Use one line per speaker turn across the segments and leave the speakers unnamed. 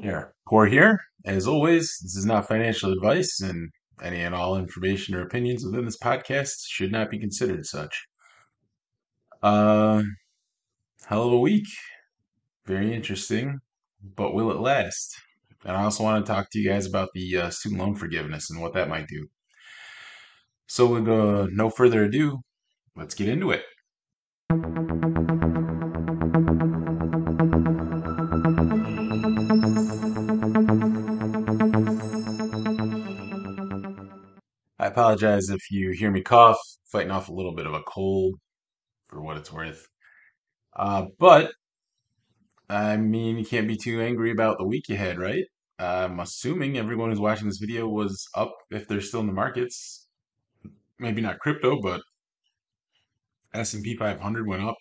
Here, Core here. As always, this is not financial advice, and any and all information or opinions within this podcast should not be considered such. Uh, hell of a week. Very interesting, but will it last? And I also want to talk to you guys about the uh, student loan forgiveness and what that might do. So, with uh, no further ado, let's get into it. I apologize if you hear me cough, fighting off a little bit of a cold for what it's worth. Uh, but I mean, you can't be too angry about the week you had, right? I'm assuming everyone who's watching this video was up if they're still in the markets. Maybe not crypto, but S&P 500 went up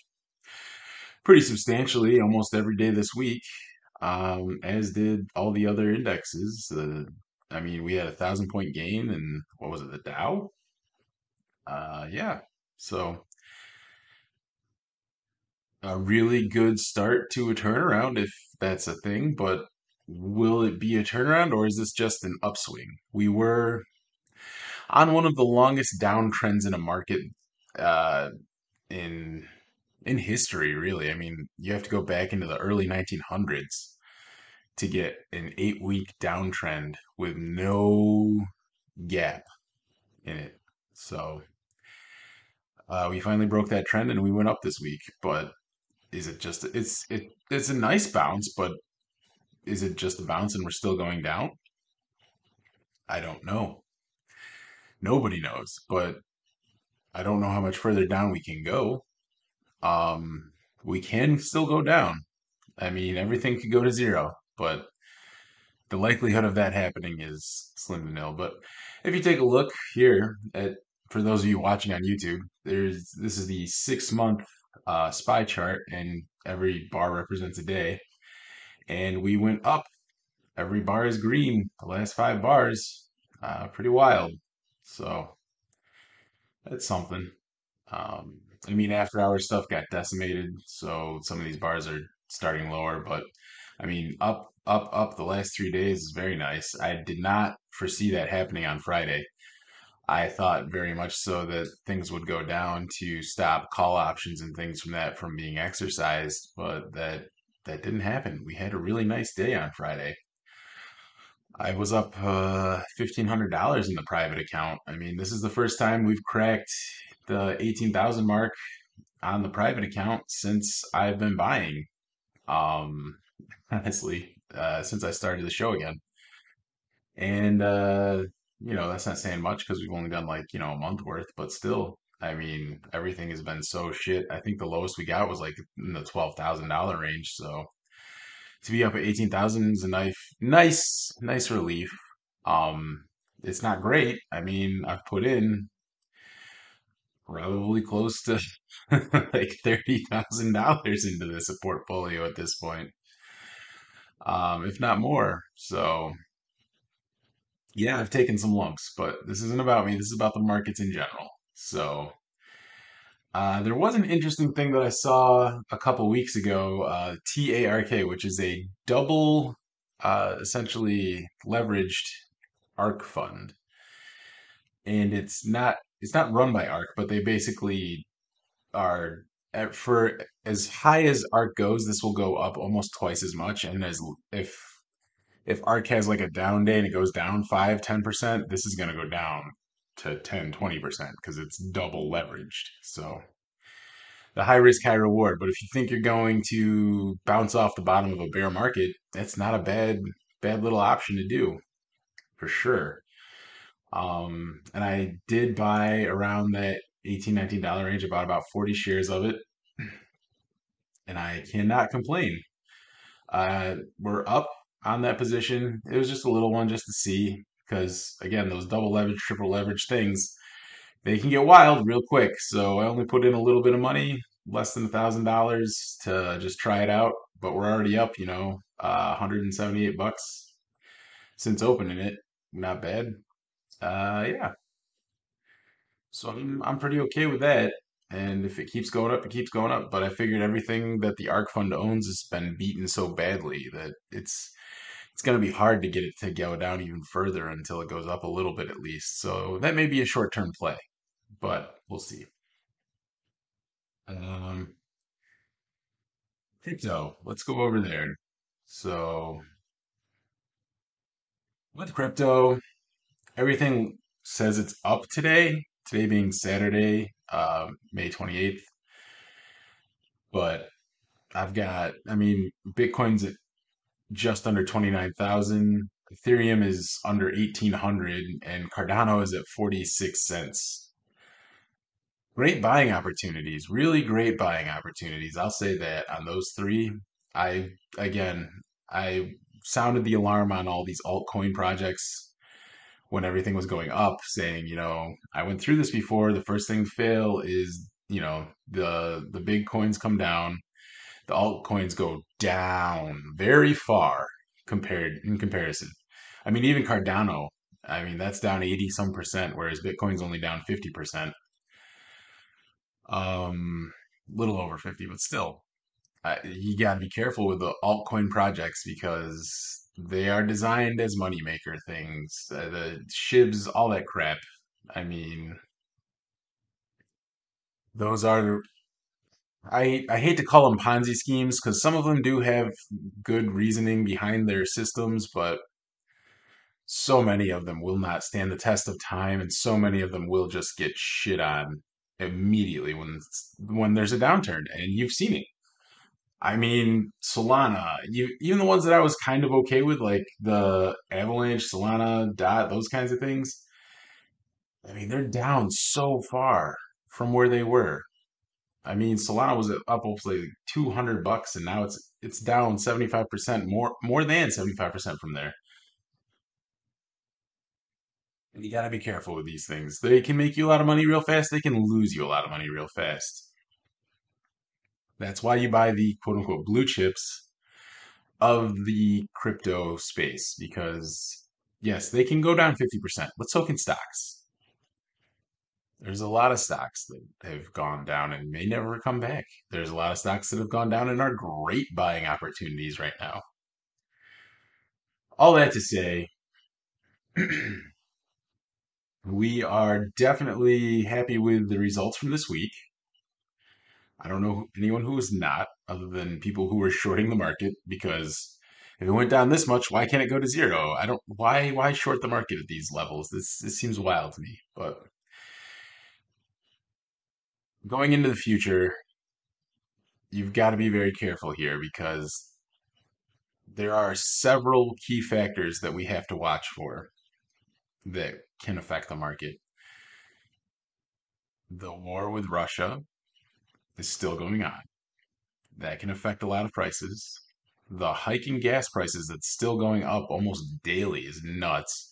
pretty substantially almost every day this week, um, as did all the other indexes. Uh, I mean, we had a thousand point gain, and what was it, the Dow? Uh, yeah. So a really good start to a turnaround if that's a thing, but will it be a turnaround or is this just an upswing? We were on one of the longest downtrends in a market uh, in in history, really. I mean, you have to go back into the early 1900s to get an eight week downtrend with no gap in it. So uh, we finally broke that trend and we went up this week. But is it just it's it it's a nice bounce, but is it just a bounce and we're still going down? I don't know. Nobody knows, but I don't know how much further down we can go. Um, we can still go down. I mean, everything could go to zero, but the likelihood of that happening is slim to nil. But if you take a look here at, for those of you watching on YouTube, there's this is the six month uh, SPY chart, and every bar represents a day. And we went up. Every bar is green. The last five bars, uh, pretty wild. So that's something. Um, I mean, after hour stuff got decimated, so some of these bars are starting lower. But I mean, up, up, up the last three days is very nice. I did not foresee that happening on Friday. I thought very much so that things would go down to stop call options and things from that from being exercised, but that that didn't happen. We had a really nice day on Friday. I was up uh, $1,500 in the private account. I mean, this is the first time we've cracked the 18,000 mark on the private account since I've been buying. Um, honestly, uh, since I started the show again. And uh, you know, that's not saying much because we've only done like, you know, a month worth, but still, I mean, everything has been so shit. I think the lowest we got was like in the $12,000 range. So to be up at 18,000 is a nice, nice, nice relief. Um, it's not great. I mean, I've put in probably close to like $30,000 into this portfolio at this point. Um, if not more. So yeah, I've taken some lumps, but this isn't about me. This is about the markets in general. So uh, there was an interesting thing that I saw a couple weeks ago, uh, TARK, which is a double, uh, essentially leveraged ARK fund, and it's not it's not run by ARK, but they basically are at, for as high as ARK goes, this will go up almost twice as much, and as if if ARK has like a down day and it goes down 5 10% this is going to go down to 10 20% because it's double leveraged so. The high risk high reward but if you think you're going to bounce off the bottom of a bear market that's not a bad bad little option to do for sure. Um and i did buy around that 18 19 dollar range i bought about 40 shares of it. And i cannot complain. Uh we're up on that position. It was just a little one just to see because again, those double leverage, triple leverage things, they can get wild real quick. So I only put in a little bit of money, less than a thousand dollars to just try it out. But we're already up, you know, uh, 178 bucks since opening it. Not bad. Uh, yeah. So I'm I'm pretty okay with that. And if it keeps going up, it keeps going up. But I figured everything that the ARK fund owns has been beaten so badly that it's it's going to be hard to get it to go down even further until it goes up a little bit at least. So that may be a short-term play, but we'll see. Um, crypto, let's go over there. So with crypto, everything says it's up today. Today being Saturday, uh, May 28th. But I've got, I mean, Bitcoin's at just under 29,000. Ethereum is under 1800 and Cardano is at 46 cents. Great buying opportunities, really great buying opportunities. I'll say that on those three. I, again, I sounded the alarm on all these altcoin projects when everything was going up, saying, you know, I went through this before. The first thing to fail is, you know, the the big coins come down the altcoins go down very far compared in comparison. I mean, even Cardano, I mean, that's down 80 some percent, whereas Bitcoin's only down 50%. Um, little over 50, but still, uh, you got to be careful with the altcoin projects because they are designed as moneymaker things. Uh, the shibs, all that crap. I mean, those are I I hate to call them Ponzi schemes because some of them do have good reasoning behind their systems, but so many of them will not stand the test of time, and so many of them will just get shit on immediately when when there's a downturn, and you've seen it. I mean, Solana, you even the ones that I was kind of okay with, like the Avalanche, Solana, Dot, those kinds of things. I mean, they're down so far from where they were. I mean, Solana was up hopefully 200 bucks and now it's it's down 75% more more than 75% from there. And you got to be careful with these things. They can make you a lot of money real fast, they can lose you a lot of money real fast. That's why you buy the quote unquote blue chips of the crypto space because yes, they can go down 50%, but so can stocks. There's a lot of stocks that have gone down and may never come back. There's a lot of stocks that have gone down and are great buying opportunities right now. All that to say, we are definitely happy with the results from this week. I don't know anyone who is not, other than people who were shorting the market, because if it went down this much, why can't it go to zero? I don't. Why? Why short the market at these levels? This this seems wild to me. But going into the future, you've got to be very careful here because there are several key factors that we have to watch for that can affect the market. The war with Russia is still going on. That can affect a lot of prices. The hiking gas prices that's still going up almost daily is nuts,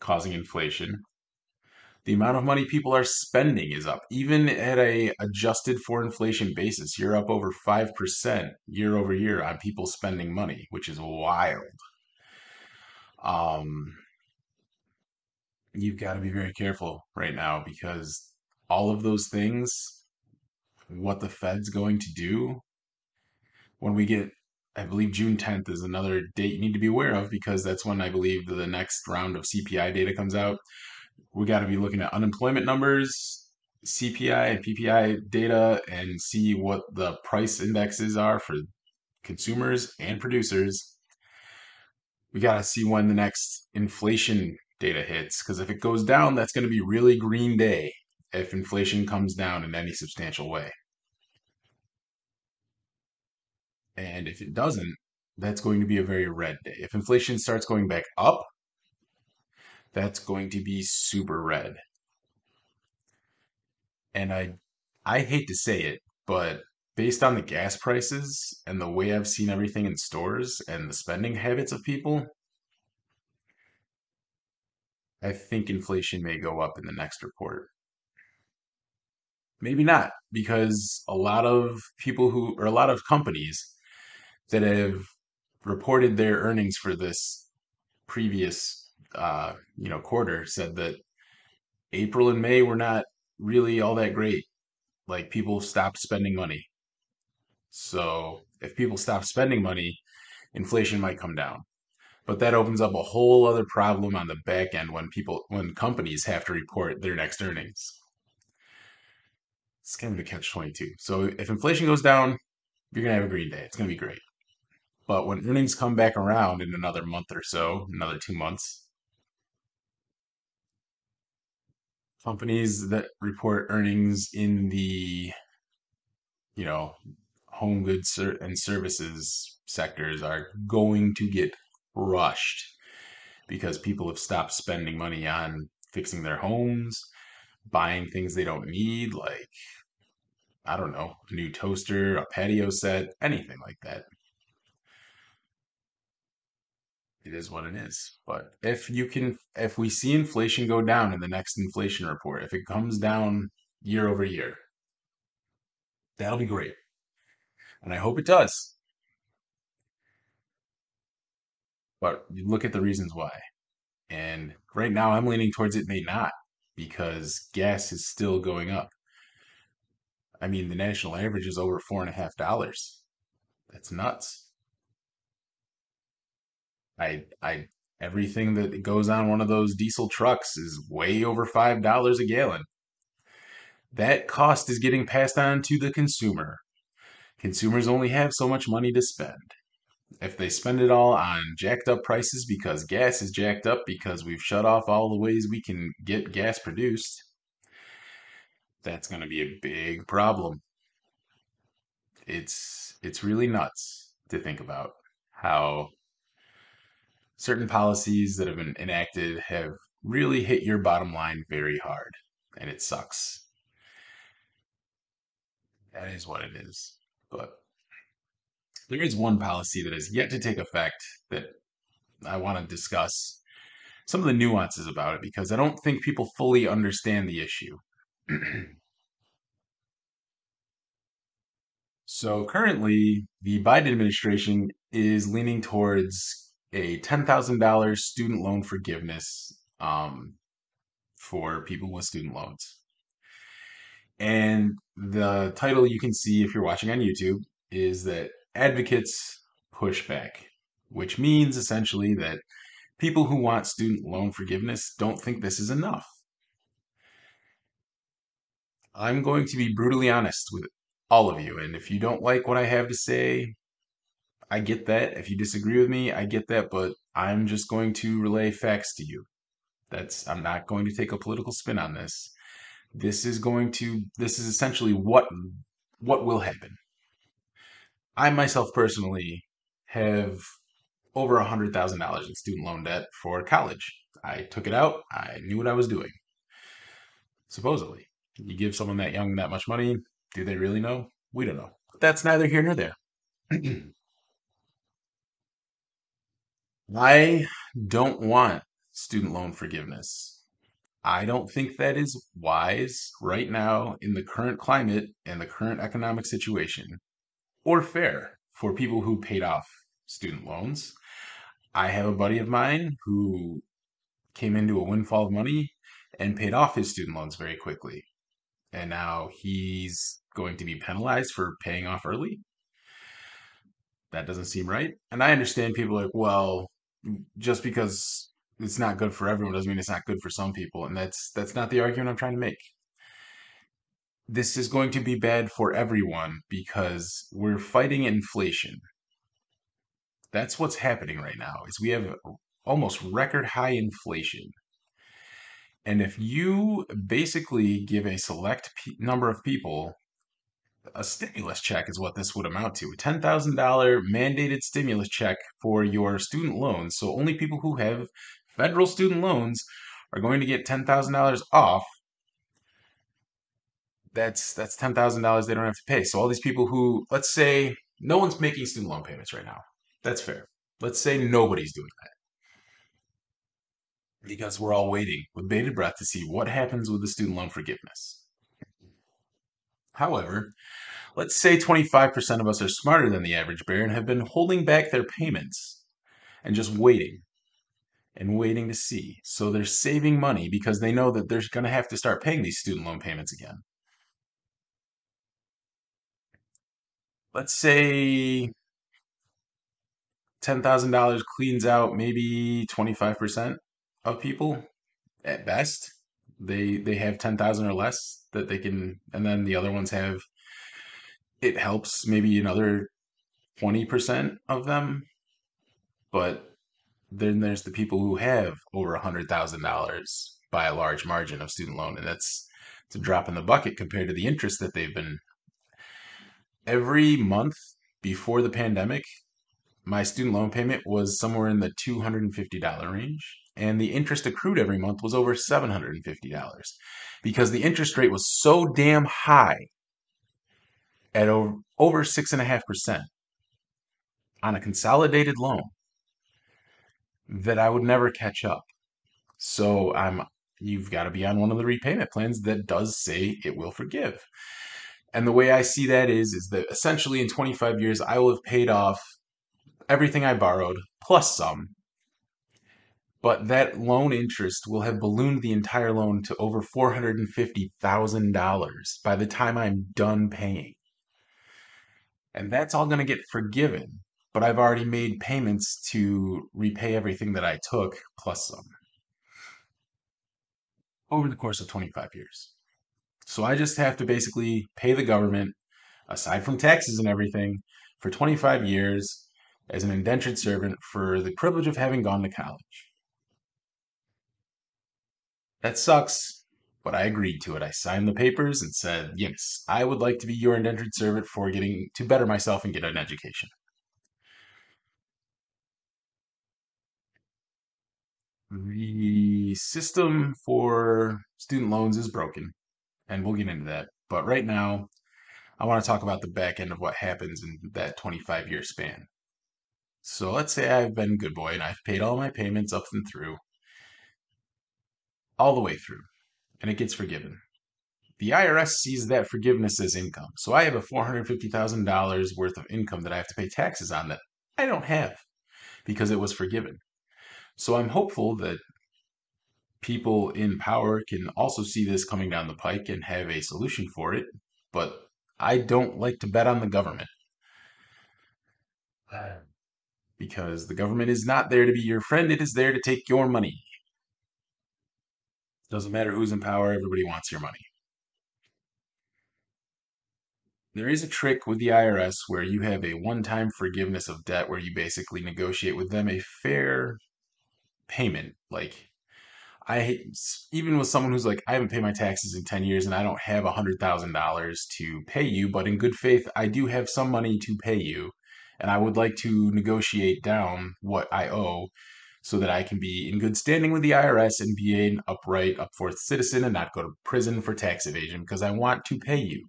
causing inflation the amount of money people are spending is up. Even at a adjusted for inflation basis you're up over 5% year over year on people spending money which is wild. Um you've got to be very careful right now because all of those things what the fed's going to do when we get I believe June 10th is another date you need to be aware of because that's when I believe the next round of CPI data comes out we got to be looking at unemployment numbers, CPI and PPI data, and see what the price indexes are for consumers and producers. We got to see when the next inflation data hits, because if it goes down, that's going to be really green day if inflation comes down in any substantial way. And if it doesn't, that's going to be a very red day. If inflation starts going back up, that's going to be super red. And I I hate to say it, but based on the gas prices and the way I've seen everything in stores and the spending habits of people, I think inflation may go up in the next report. Maybe not, because a lot of people who, or a lot of companies that have reported their earnings for this previous, uh, you know, quarter said that April and May were not really all that great. like people stopped spending money. So if people stop spending money, inflation might come down. But that opens up a whole other problem on the back end when people when companies have to report their next earnings. It's kind of a catch 22. So if inflation goes down, you're to have a green day. It's to be great. But when earnings come back around in another month or so, another two months, companies that report earnings in the, you know, home goods and services sectors are going to get crushed because people have stopped spending money on fixing their homes, buying things they don't need, like, I don't know, a new toaster, a patio set, anything like that. It is what it is. But if you can, if we see inflation go down in the next inflation report, if it comes down year over year, that'll be great. And I hope it does. But look at the reasons why. And right now I'm leaning towards it may not because gas is still going up. I mean, the national average is over four and a half dollars. That's nuts. I, I, everything that goes on one of those diesel trucks is way over five dollars a gallon. That cost is getting passed on to the consumer. Consumers only have so much money to spend. If they spend it all on jacked up prices because gas is jacked up because we've shut off all the ways we can get gas produced, that's going to be a big problem. It's it's really nuts to think about how certain policies that have been enacted have really hit your bottom line very hard, and it sucks. That is what it is. But there is one policy that has yet to take effect that I want to discuss some of the nuances about it because I don't think people fully understand the issue. So currently, the Biden administration is leaning towards a $10,000 student loan forgiveness um, for people with student loans. And the title you can see if you're watching on YouTube is that advocates push back, which means essentially that people who want student loan forgiveness don't think this is enough. I'm going to be brutally honest with all of you. And if you don't like what I have to say, I get that. If you disagree with me, I get that. But I'm just going to relay facts to you. That's, I'm not going to take a political spin on this. This is going to, this is essentially what, what will happen. I myself personally have over a hundred thousand dollars in student loan debt for college. I took it out. I knew what I was doing. Supposedly, you give someone that young that much money, do they really know? We don't know. That's neither here nor there. I don't want student loan forgiveness. I don't think that is wise right now in the current climate and the current economic situation or fair for people who paid off student loans. I have a buddy of mine who came into a windfall of money and paid off his student loans very quickly. And now he's going to be penalized for paying off early. That doesn't seem right. And I understand people like, well, just because it's not good for everyone doesn't mean it's not good for some people. And that's that's not the argument I'm trying to make. This is going to be bad for everyone because we're fighting inflation. That's what's happening right now. Is we have almost record high inflation. And if you basically give a select p- number of people a stimulus check, is what this would amount to a $10,000 mandated stimulus check for your student loans. So only people who have federal student loans are going to get $10,000 off. That's that's $10,000 they don't have to pay. So all these people who let's say no one's making student loan payments right now. That's fair. Let's say nobody's doing that because we're all waiting with bated breath to see what happens with the student loan forgiveness. However, let's say 25% of us are smarter than the average bear and have been holding back their payments and just waiting and waiting to see. So they're saving money because they know that they're going to have to start paying these student loan payments again. let's say $10,000 cleans out maybe 25% of people at best. They they have 10,000 or less that they can and then the other ones have it helps maybe another 20% of them, but then there's the people who have over $100,000 by a large margin of student loan and that's it's a drop in the bucket compared to the interest that they've been. Every month before the pandemic my student loan payment was somewhere in the $250 range, and the interest accrued every month was over $750 because the interest rate was so damn high at over, over 6.5% on a consolidated loan that I would never catch up. So I'm you've got to be on one of the repayment plans that does say it will forgive. And the way I see that is is that essentially in 25 years I will have paid off everything I borrowed plus some. But that loan interest will have ballooned the entire loan to over $450,000 by the time I'm done paying. And that's all going to get forgiven. But I've already made payments to repay everything that I took plus some over the course of 25 years. So I just have to basically pay the government, aside from taxes and everything, for 25 years as an indentured servant for the privilege of having gone to college. That sucks, but I agreed to it. I signed the papers and said, yes, I would like to be your indentured servant for getting to better myself and get an education. The system for student loans is broken, and we'll get into that. But right now, I want to talk about the back end of what happens in that 25 year span. So let's say I've been good boy and I've paid all my payments up and through, all the way through, and it gets forgiven. The IRS sees that forgiveness as income. So I have a $450,000 worth of income that I have to pay taxes on that I don't have because it was forgiven. So I'm hopeful that people in power can also see this coming down the pike and have a solution for it. But I don't like to bet on the government because the government is not there to be your friend, it is there to take your money. Doesn't matter who's in power, everybody wants your money. There is a trick with the IRS where you have a one time forgiveness of debt where you basically negotiate with them a fair payment. Like, I even with someone who's like, I haven't paid my taxes in 10 years and I don't have $100,000 to pay you, but in good faith, I do have some money to pay you and I would like to negotiate down what I owe so that I can be in good standing with the IRS and be an upright, upforth citizen and not go to prison for tax evasion because I want to pay you.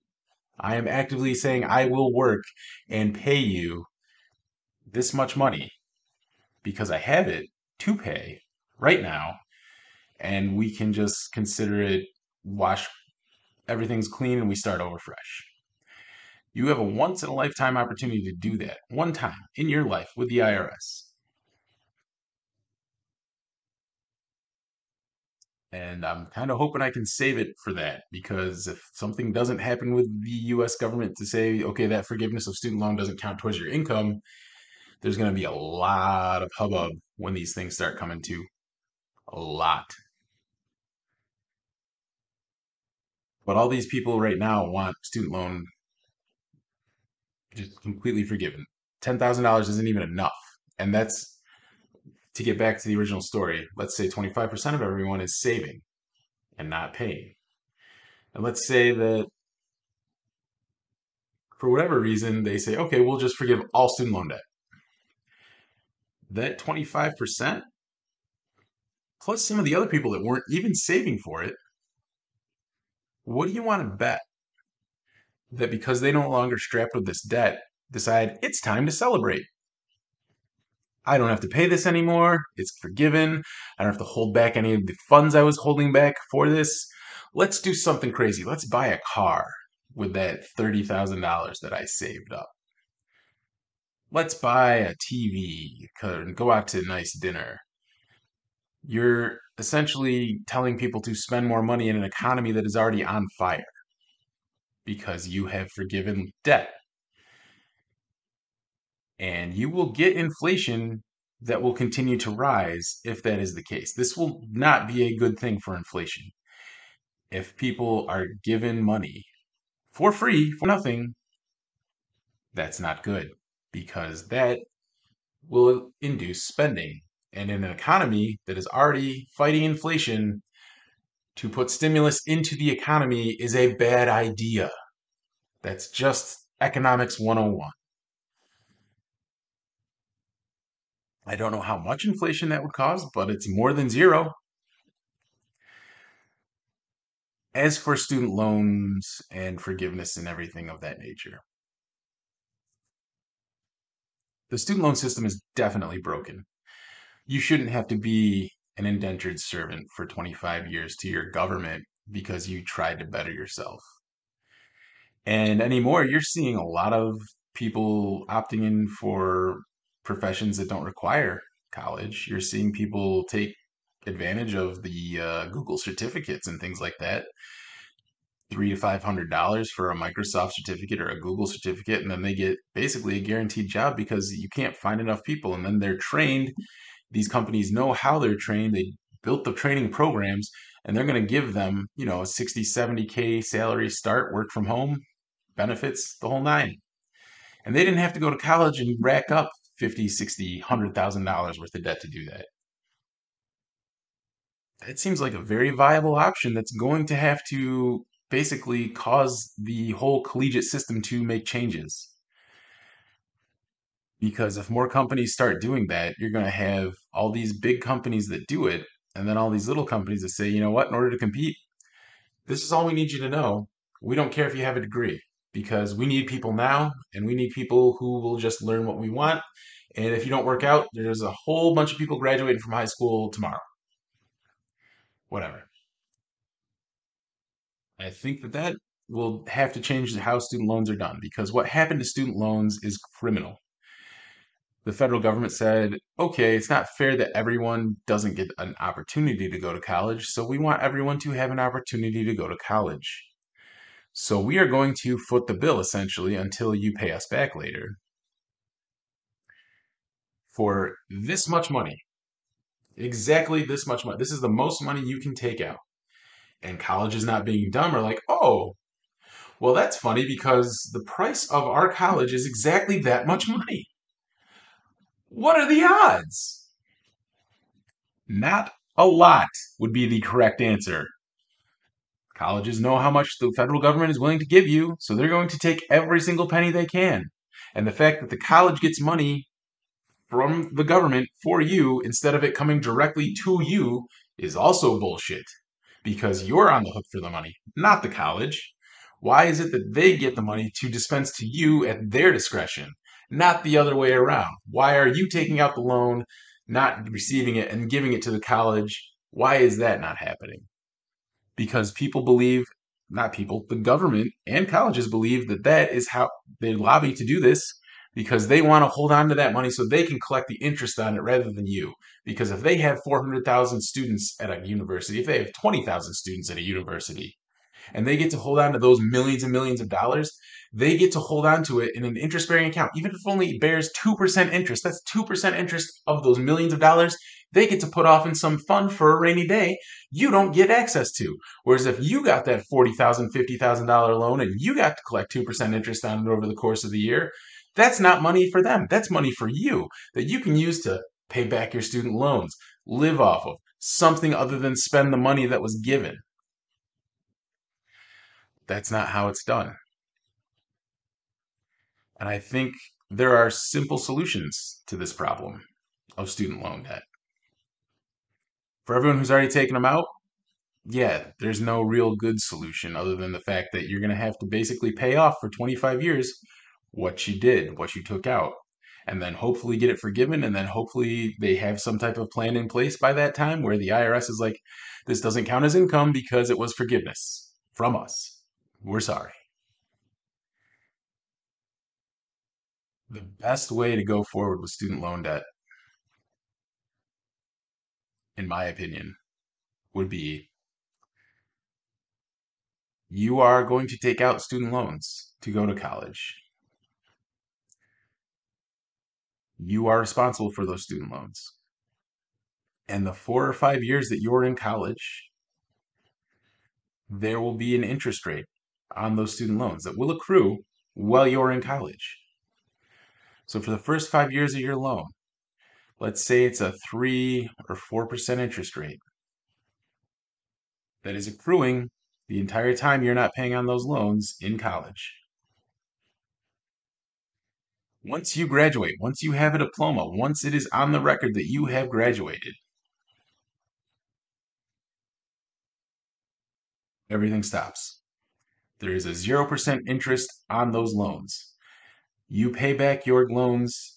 I am actively saying I will work and pay you this much money because I have it to pay right now and we can just consider it wash everything's clean and we start over fresh. You have a once in a lifetime opportunity to do that one time in your life with the IRS. And I'm kind of hoping I can save it for that because if something doesn't happen with the US government to say, okay, that forgiveness of student loan doesn't count towards your income, there's going to be a lot of hubbub when these things start coming to. A lot. But all these people right now want student loan just completely forgiven. $10,000 isn't even enough. And that's to get back to the original story. Let's say 25% of everyone is saving and not paying. And let's say that for whatever reason, they say, okay, we'll just forgive all student loan debt. That 25%, plus some of the other people that weren't even saving for it, what do you want to bet? That because they no longer strapped with this debt, decide it's time to celebrate. I don't have to pay this anymore. It's forgiven. I don't have to hold back any of the funds I was holding back for this. Let's do something crazy. Let's buy a car with that $30,000 that I saved up. Let's buy a TV and go out to a nice dinner. You're essentially telling people to spend more money in an economy that is already on fire because you have forgiven debt. And you will get inflation that will continue to rise if that is the case. This will not be a good thing for inflation. If people are given money for free, for nothing, that's not good because that will induce spending. And in an economy that is already fighting inflation, to put stimulus into the economy is a bad idea. That's just economics 101. I don't know how much inflation that would cause, but it's more than zero. As for student loans and forgiveness and everything of that nature, the student loan system is definitely broken. You shouldn't have to be an indentured servant for 25 years to your government because you tried to better yourself. And anymore, you're seeing a lot of people opting in for professions that don't require college. You're seeing people take advantage of the uh, Google certificates and things like that. Three to five hundred dollars for a Microsoft certificate or a Google certificate, and then they get basically a guaranteed job because you can't find enough people. And then they're trained. These companies know how they're trained. They built the training programs, and they're going to give them, you know, a 60, 70K salary start, work from home, benefits, the whole nine. And they didn't have to go to college and rack up 50, 60, 100,000 dollars worth of debt to do that. It seems like a very viable option that's going to have to basically cause the whole collegiate system to make changes. Because if more companies start doing that, you're going to have all these big companies that do it, and then all these little companies that say, you know what, in order to compete, this is all we need you to know. We don't care if you have a degree because we need people now and we need people who will just learn what we want. And if you don't work out, there's a whole bunch of people graduating from high school tomorrow. Whatever. I think that that will have to change how student loans are done because what happened to student loans is criminal. The federal government said, okay, it's not fair that everyone doesn't get an opportunity to go to college, so we want everyone to have an opportunity to go to college. So we are going to foot the bill essentially until you pay us back later for this much money. Exactly this much money. This is the most money you can take out. And college is not being dumb are like, oh, well, that's funny because the price of our college is exactly that much money. What are the odds? Not a lot would be the correct answer. Colleges know how much the federal government is willing to give you, so they're going to take every single penny they can. And the fact that the college gets money from the government for you instead of it coming directly to you is also bullshit because you're on the hook for the money, not the college. Why is it that they get the money to dispense to you at their discretion, not the other way around? Why are you taking out the loan, not receiving it, and giving it to the college? Why is that not happening? Because people believe, not people, the government and colleges believe that that is how they lobby to do this because they want to hold on to that money so they can collect the interest on it rather than you. Because if they have 400,000 students at a university, if they have 20,000 students at a university, and they get to hold on to those millions and millions of dollars, they get to hold on to it in an interest bearing account. Even if it only bears 2% interest, that's 2% interest of those millions of dollars they get to put off in some fund for a rainy day you don't get access to. Whereas if you got that $40,000, $50,000 loan and you got to collect 2% interest on it over the course of the year, that's not money for them. That's money for you that you can use to pay back your student loans, live off of, something other than spend the money that was given. That's not how it's done. And I think there are simple solutions to this problem of student loan debt. For everyone who's already taken them out, yeah, there's no real good solution other than the fact that you're going to have to basically pay off for 25 years what you did, what you took out, and then hopefully get it forgiven. And then hopefully they have some type of plan in place by that time where the IRS is like, this doesn't count as income because it was forgiveness from us. We're sorry. The best way to go forward with student loan debt, in my opinion, would be you are going to take out student loans to go to college. You are responsible for those student loans. And the four or five years that you're in college, there will be an interest rate on those student loans that will accrue while you're in college. So for the first five years of your loan, let's say it's a 3 or 4% interest rate that is accruing the entire time you're not paying on those loans in college. Once you graduate, once you have a diploma, once it is on the record that you have graduated, everything stops. There is a 0% interest on those loans. You pay back your loans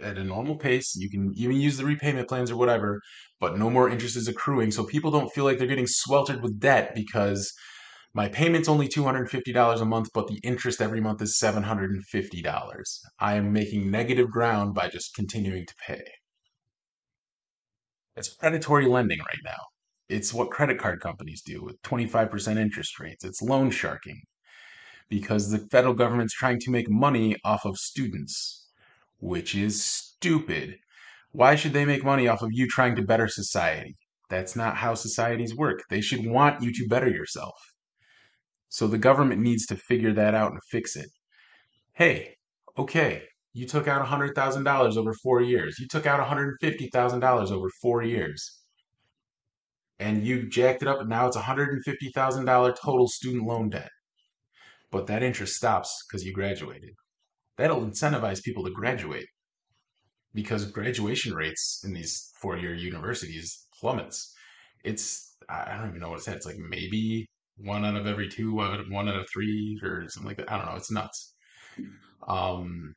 at a normal pace. You can even use the repayment plans or whatever, but no more interest is accruing. So people don't feel like they're getting sweltered with debt because my payment's only $250 a month, but the interest every month is $750. I am making negative ground by just continuing to pay. It's predatory lending right now. It's what credit card companies do with 25% interest rates. It's loan sharking because the federal government's trying to make money off of students, which is stupid. Why should they make money off of you trying to better society? That's not how societies work. They should want you to better yourself. So the government needs to figure that out and fix it. Hey, okay, you took out $100,000 over four years. You took out $150,000 over four years. And you jacked it up, and now it's $150,000 total student loan debt. But that interest stops because you graduated. That'll incentivize people to graduate because graduation rates in these four year universities plummets. It's, I don't even know what it's at. It's like maybe one out of every two, one out of three, or something like that. I don't know. It's nuts. Um,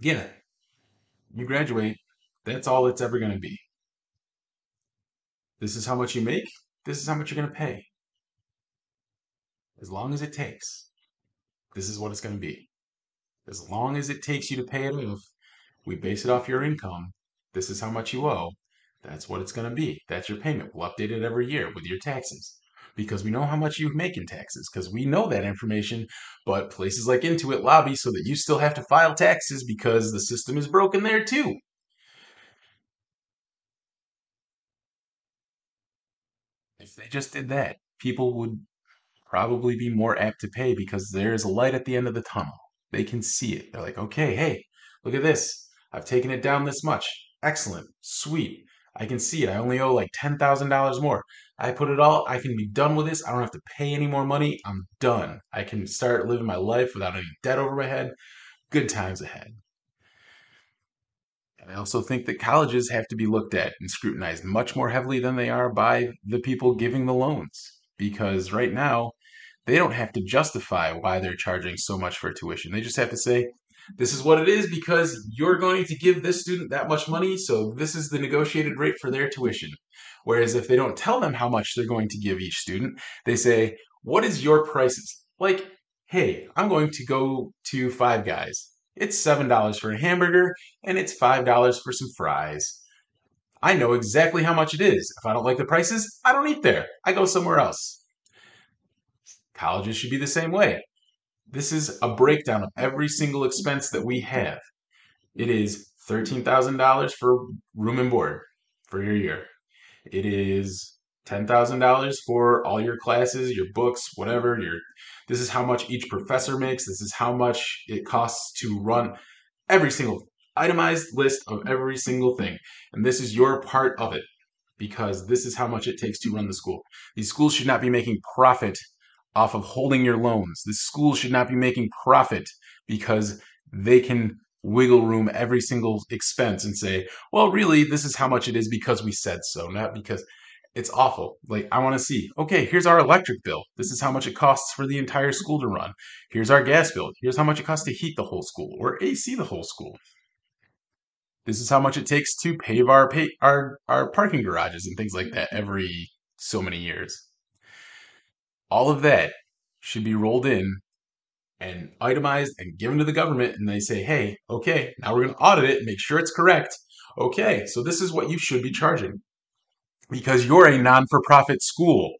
yeah, you graduate. That's all it's ever going to be. This is how much you make. This is how much you're going to pay. As long as it takes. This is what it's going to be. As long as it takes you to pay it off, we base it off your income. This is how much you owe. That's what it's going to be. That's your payment. We'll update it every year with your taxes because we know how much you make in taxes because we know that information. But places like Intuit lobby so that you still have to file taxes because the system is broken there too. If they just did that, people would probably be more apt to pay because there is a light at the end of the tunnel. They can see it. They're like, okay, hey, look at this. I've taken it down this much. Excellent. Sweet. I can see it. I only owe like $10,000 more. I put it all, I can be done with this. I don't have to pay any more money. I'm done. I can start living my life without any debt over my head. Good times ahead. And I also think that colleges have to be looked at and scrutinized much more heavily than they are by the people giving the loans. Because right now, they don't have to justify why they're charging so much for tuition. They just have to say, this is what it is because you're going to give this student that much money, so this is the negotiated rate for their tuition. Whereas if they don't tell them how much they're going to give each student, they say, What is your prices? Like, hey, I'm going to go to Five Guys. It's $7 for a hamburger and it's $5 for some fries. I know exactly how much it is. If I don't like the prices, I don't eat there. I go somewhere else. Colleges should be the same way. This is a breakdown of every single expense that we have. It is $13,000 for room and board for your year. It is $10,000 for all your classes, your books, whatever. Your this is how much each professor makes. This is how much it costs to run every single itemized list of every single thing. And this is your part of it because this is how much it takes to run the school. These schools should not be making profit off of holding your loans. The school should not be making profit because they can wiggle room every single expense and say, well, really, this is how much it is because we said so, not because it's awful. Like, I want to see, okay, here's our electric bill. This is how much it costs for the entire school to run. Here's our gas bill. Here's how much it costs to heat the whole school or AC the whole school. This is how much it takes to pave our, pay, our, our parking garages and things like that every so many years all of that should be rolled in and itemized and given to the government and they say hey okay now we're going to audit it and make sure it's correct. Okay so this is what you should be charging because you're a non-for-profit school.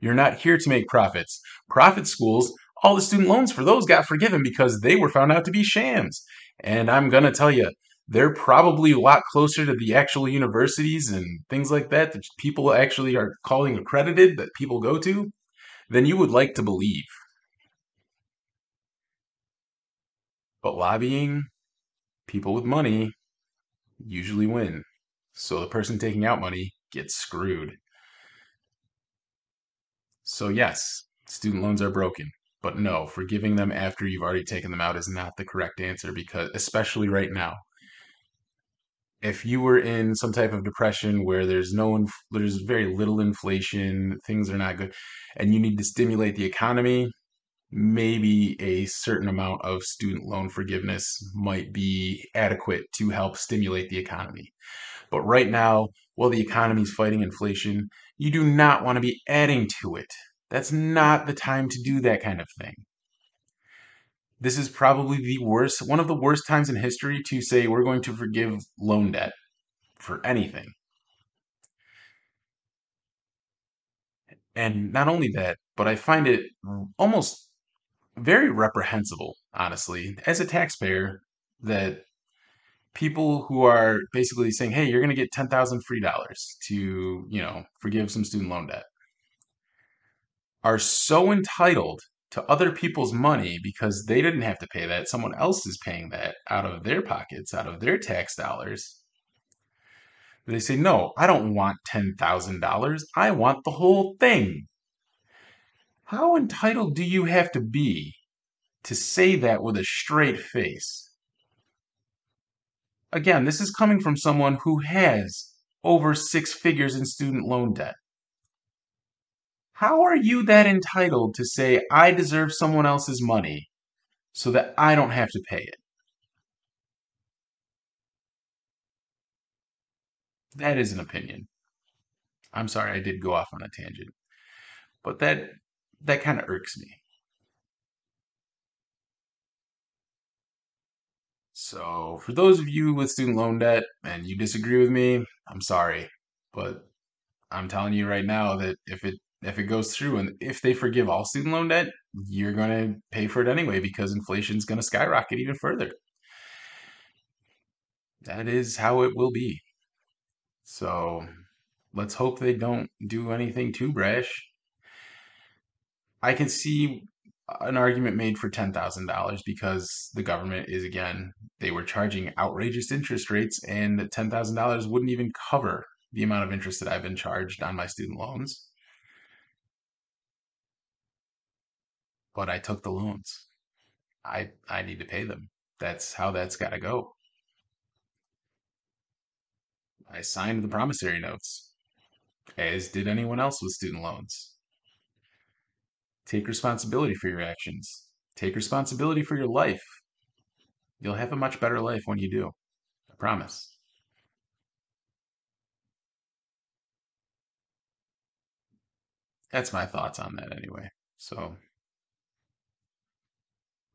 You're not here to make profits. Profit schools all the student loans for those got forgiven because they were found out to be shams. And I'm going to tell you, they're probably a lot closer to the actual universities and things like that that people actually are calling accredited that people go to than you would like to believe. But lobbying, people with money usually win. So the person taking out money gets screwed. So, yes, student loans are broken. But no, forgiving them after you've already taken them out is not the correct answer because, especially right now, if you were in some type of depression where there's no, there's very little inflation, things are not good, and you need to stimulate the economy, maybe a certain amount of student loan forgiveness might be adequate to help stimulate the economy. But right now, while the economy is fighting inflation, you do not want to be adding to it. That's not the time to do that kind of thing. This is probably the worst, one of the worst times in history to say we're going to forgive loan debt for anything. And not only that, but I find it almost very reprehensible, honestly, as a taxpayer, that people who are basically saying, "Hey, you're going to get 10,000 free dollars to, you know, forgive some student loan debt." are so entitled to other people's money because they didn't have to pay that. Someone else is paying that out of their pockets, out of their tax dollars. They say, no, I don't want $10,000. I want the whole thing. How entitled do you have to be to say that with a straight face? Again, this is coming from someone who has over six figures in student loan debt. How are you that entitled to say, I deserve someone else's money so that I don't have to pay it? That is an opinion. I'm sorry I did go off on a tangent, but that that kind of irks me. So, for those of you with student loan debt and you disagree with me, I'm sorry, but I'm telling you right now that if it if it goes through and if they forgive all student loan debt, you're going to pay for it anyway because inflation's going to skyrocket even further. That is how it will be. So let's hope they don't do anything too brash. I can see an argument made for $10,000 because the government is, again, they were charging outrageous interest rates, and $10,000 wouldn't even cover the amount of interest that I've been charged on my student loans. But I took the loans. I I need to pay them. That's how that's got to go. I signed the promissory notes, as did anyone else with student loans. Take responsibility for your actions. Take responsibility for your life. You'll have a much better life when you do. I promise. That's my thoughts on that anyway. So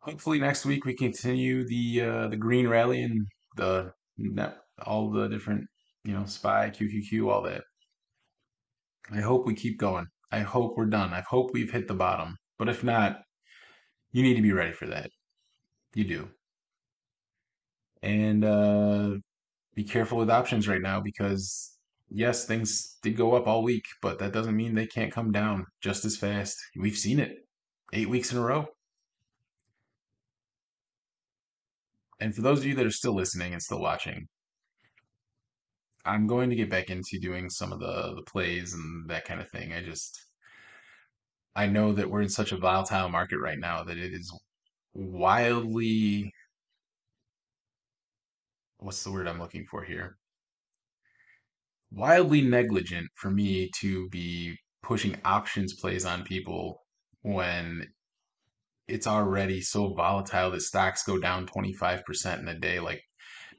hopefully next week we continue the uh, the green rally and the all the different you know spy QQQ all that. I hope we keep going. I hope we're done. I hope we've hit the bottom. But if not, you need to be ready for that. You do. And uh, be careful with options right now because, yes, things did go up all week, but that doesn't mean they can't come down just as fast. We've seen it eight weeks in a row. And for those of you that are still listening and still watching, I'm going to get back into doing some of the, the plays and that kind of thing. I just, I know that we're in such a volatile market right now that it is wildly, what's the word I'm looking for here? Wildly negligent for me to be pushing options plays on people when it's already so volatile that stocks go down 25% in a day. Like,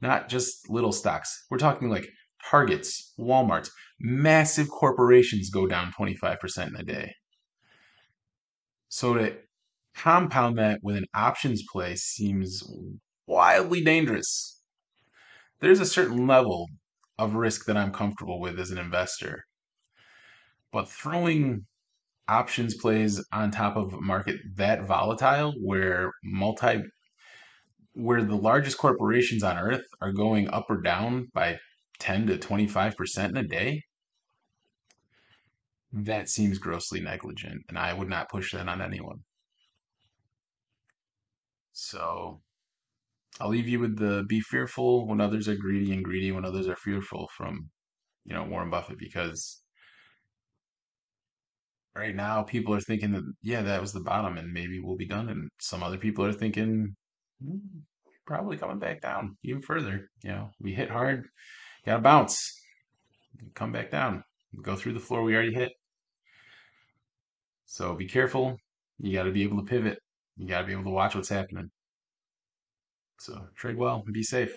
not just little stocks. We're talking like Targets, Walmarts, massive corporations go down 25% in a day. So to compound that with an options play seems wildly dangerous. There's a certain level of risk that I'm comfortable with as an investor. But throwing options plays on top of a market that volatile where multi where the largest corporations on earth are going up or down by 10 to 25% in a day, that seems grossly negligent, and I would not push that on anyone. So I'll leave you with the be fearful when others are greedy and greedy when others are fearful from, you know, Warren Buffett because right now people are thinking that yeah, that was the bottom and maybe we'll be done and some other people are thinking "Hmm, probably coming back down even further. You know, we hit hard, gotta bounce, come back down, go through the floor we already hit. So be careful. You got to be able to pivot. You got to be able to watch what's happening. So trade well and be safe.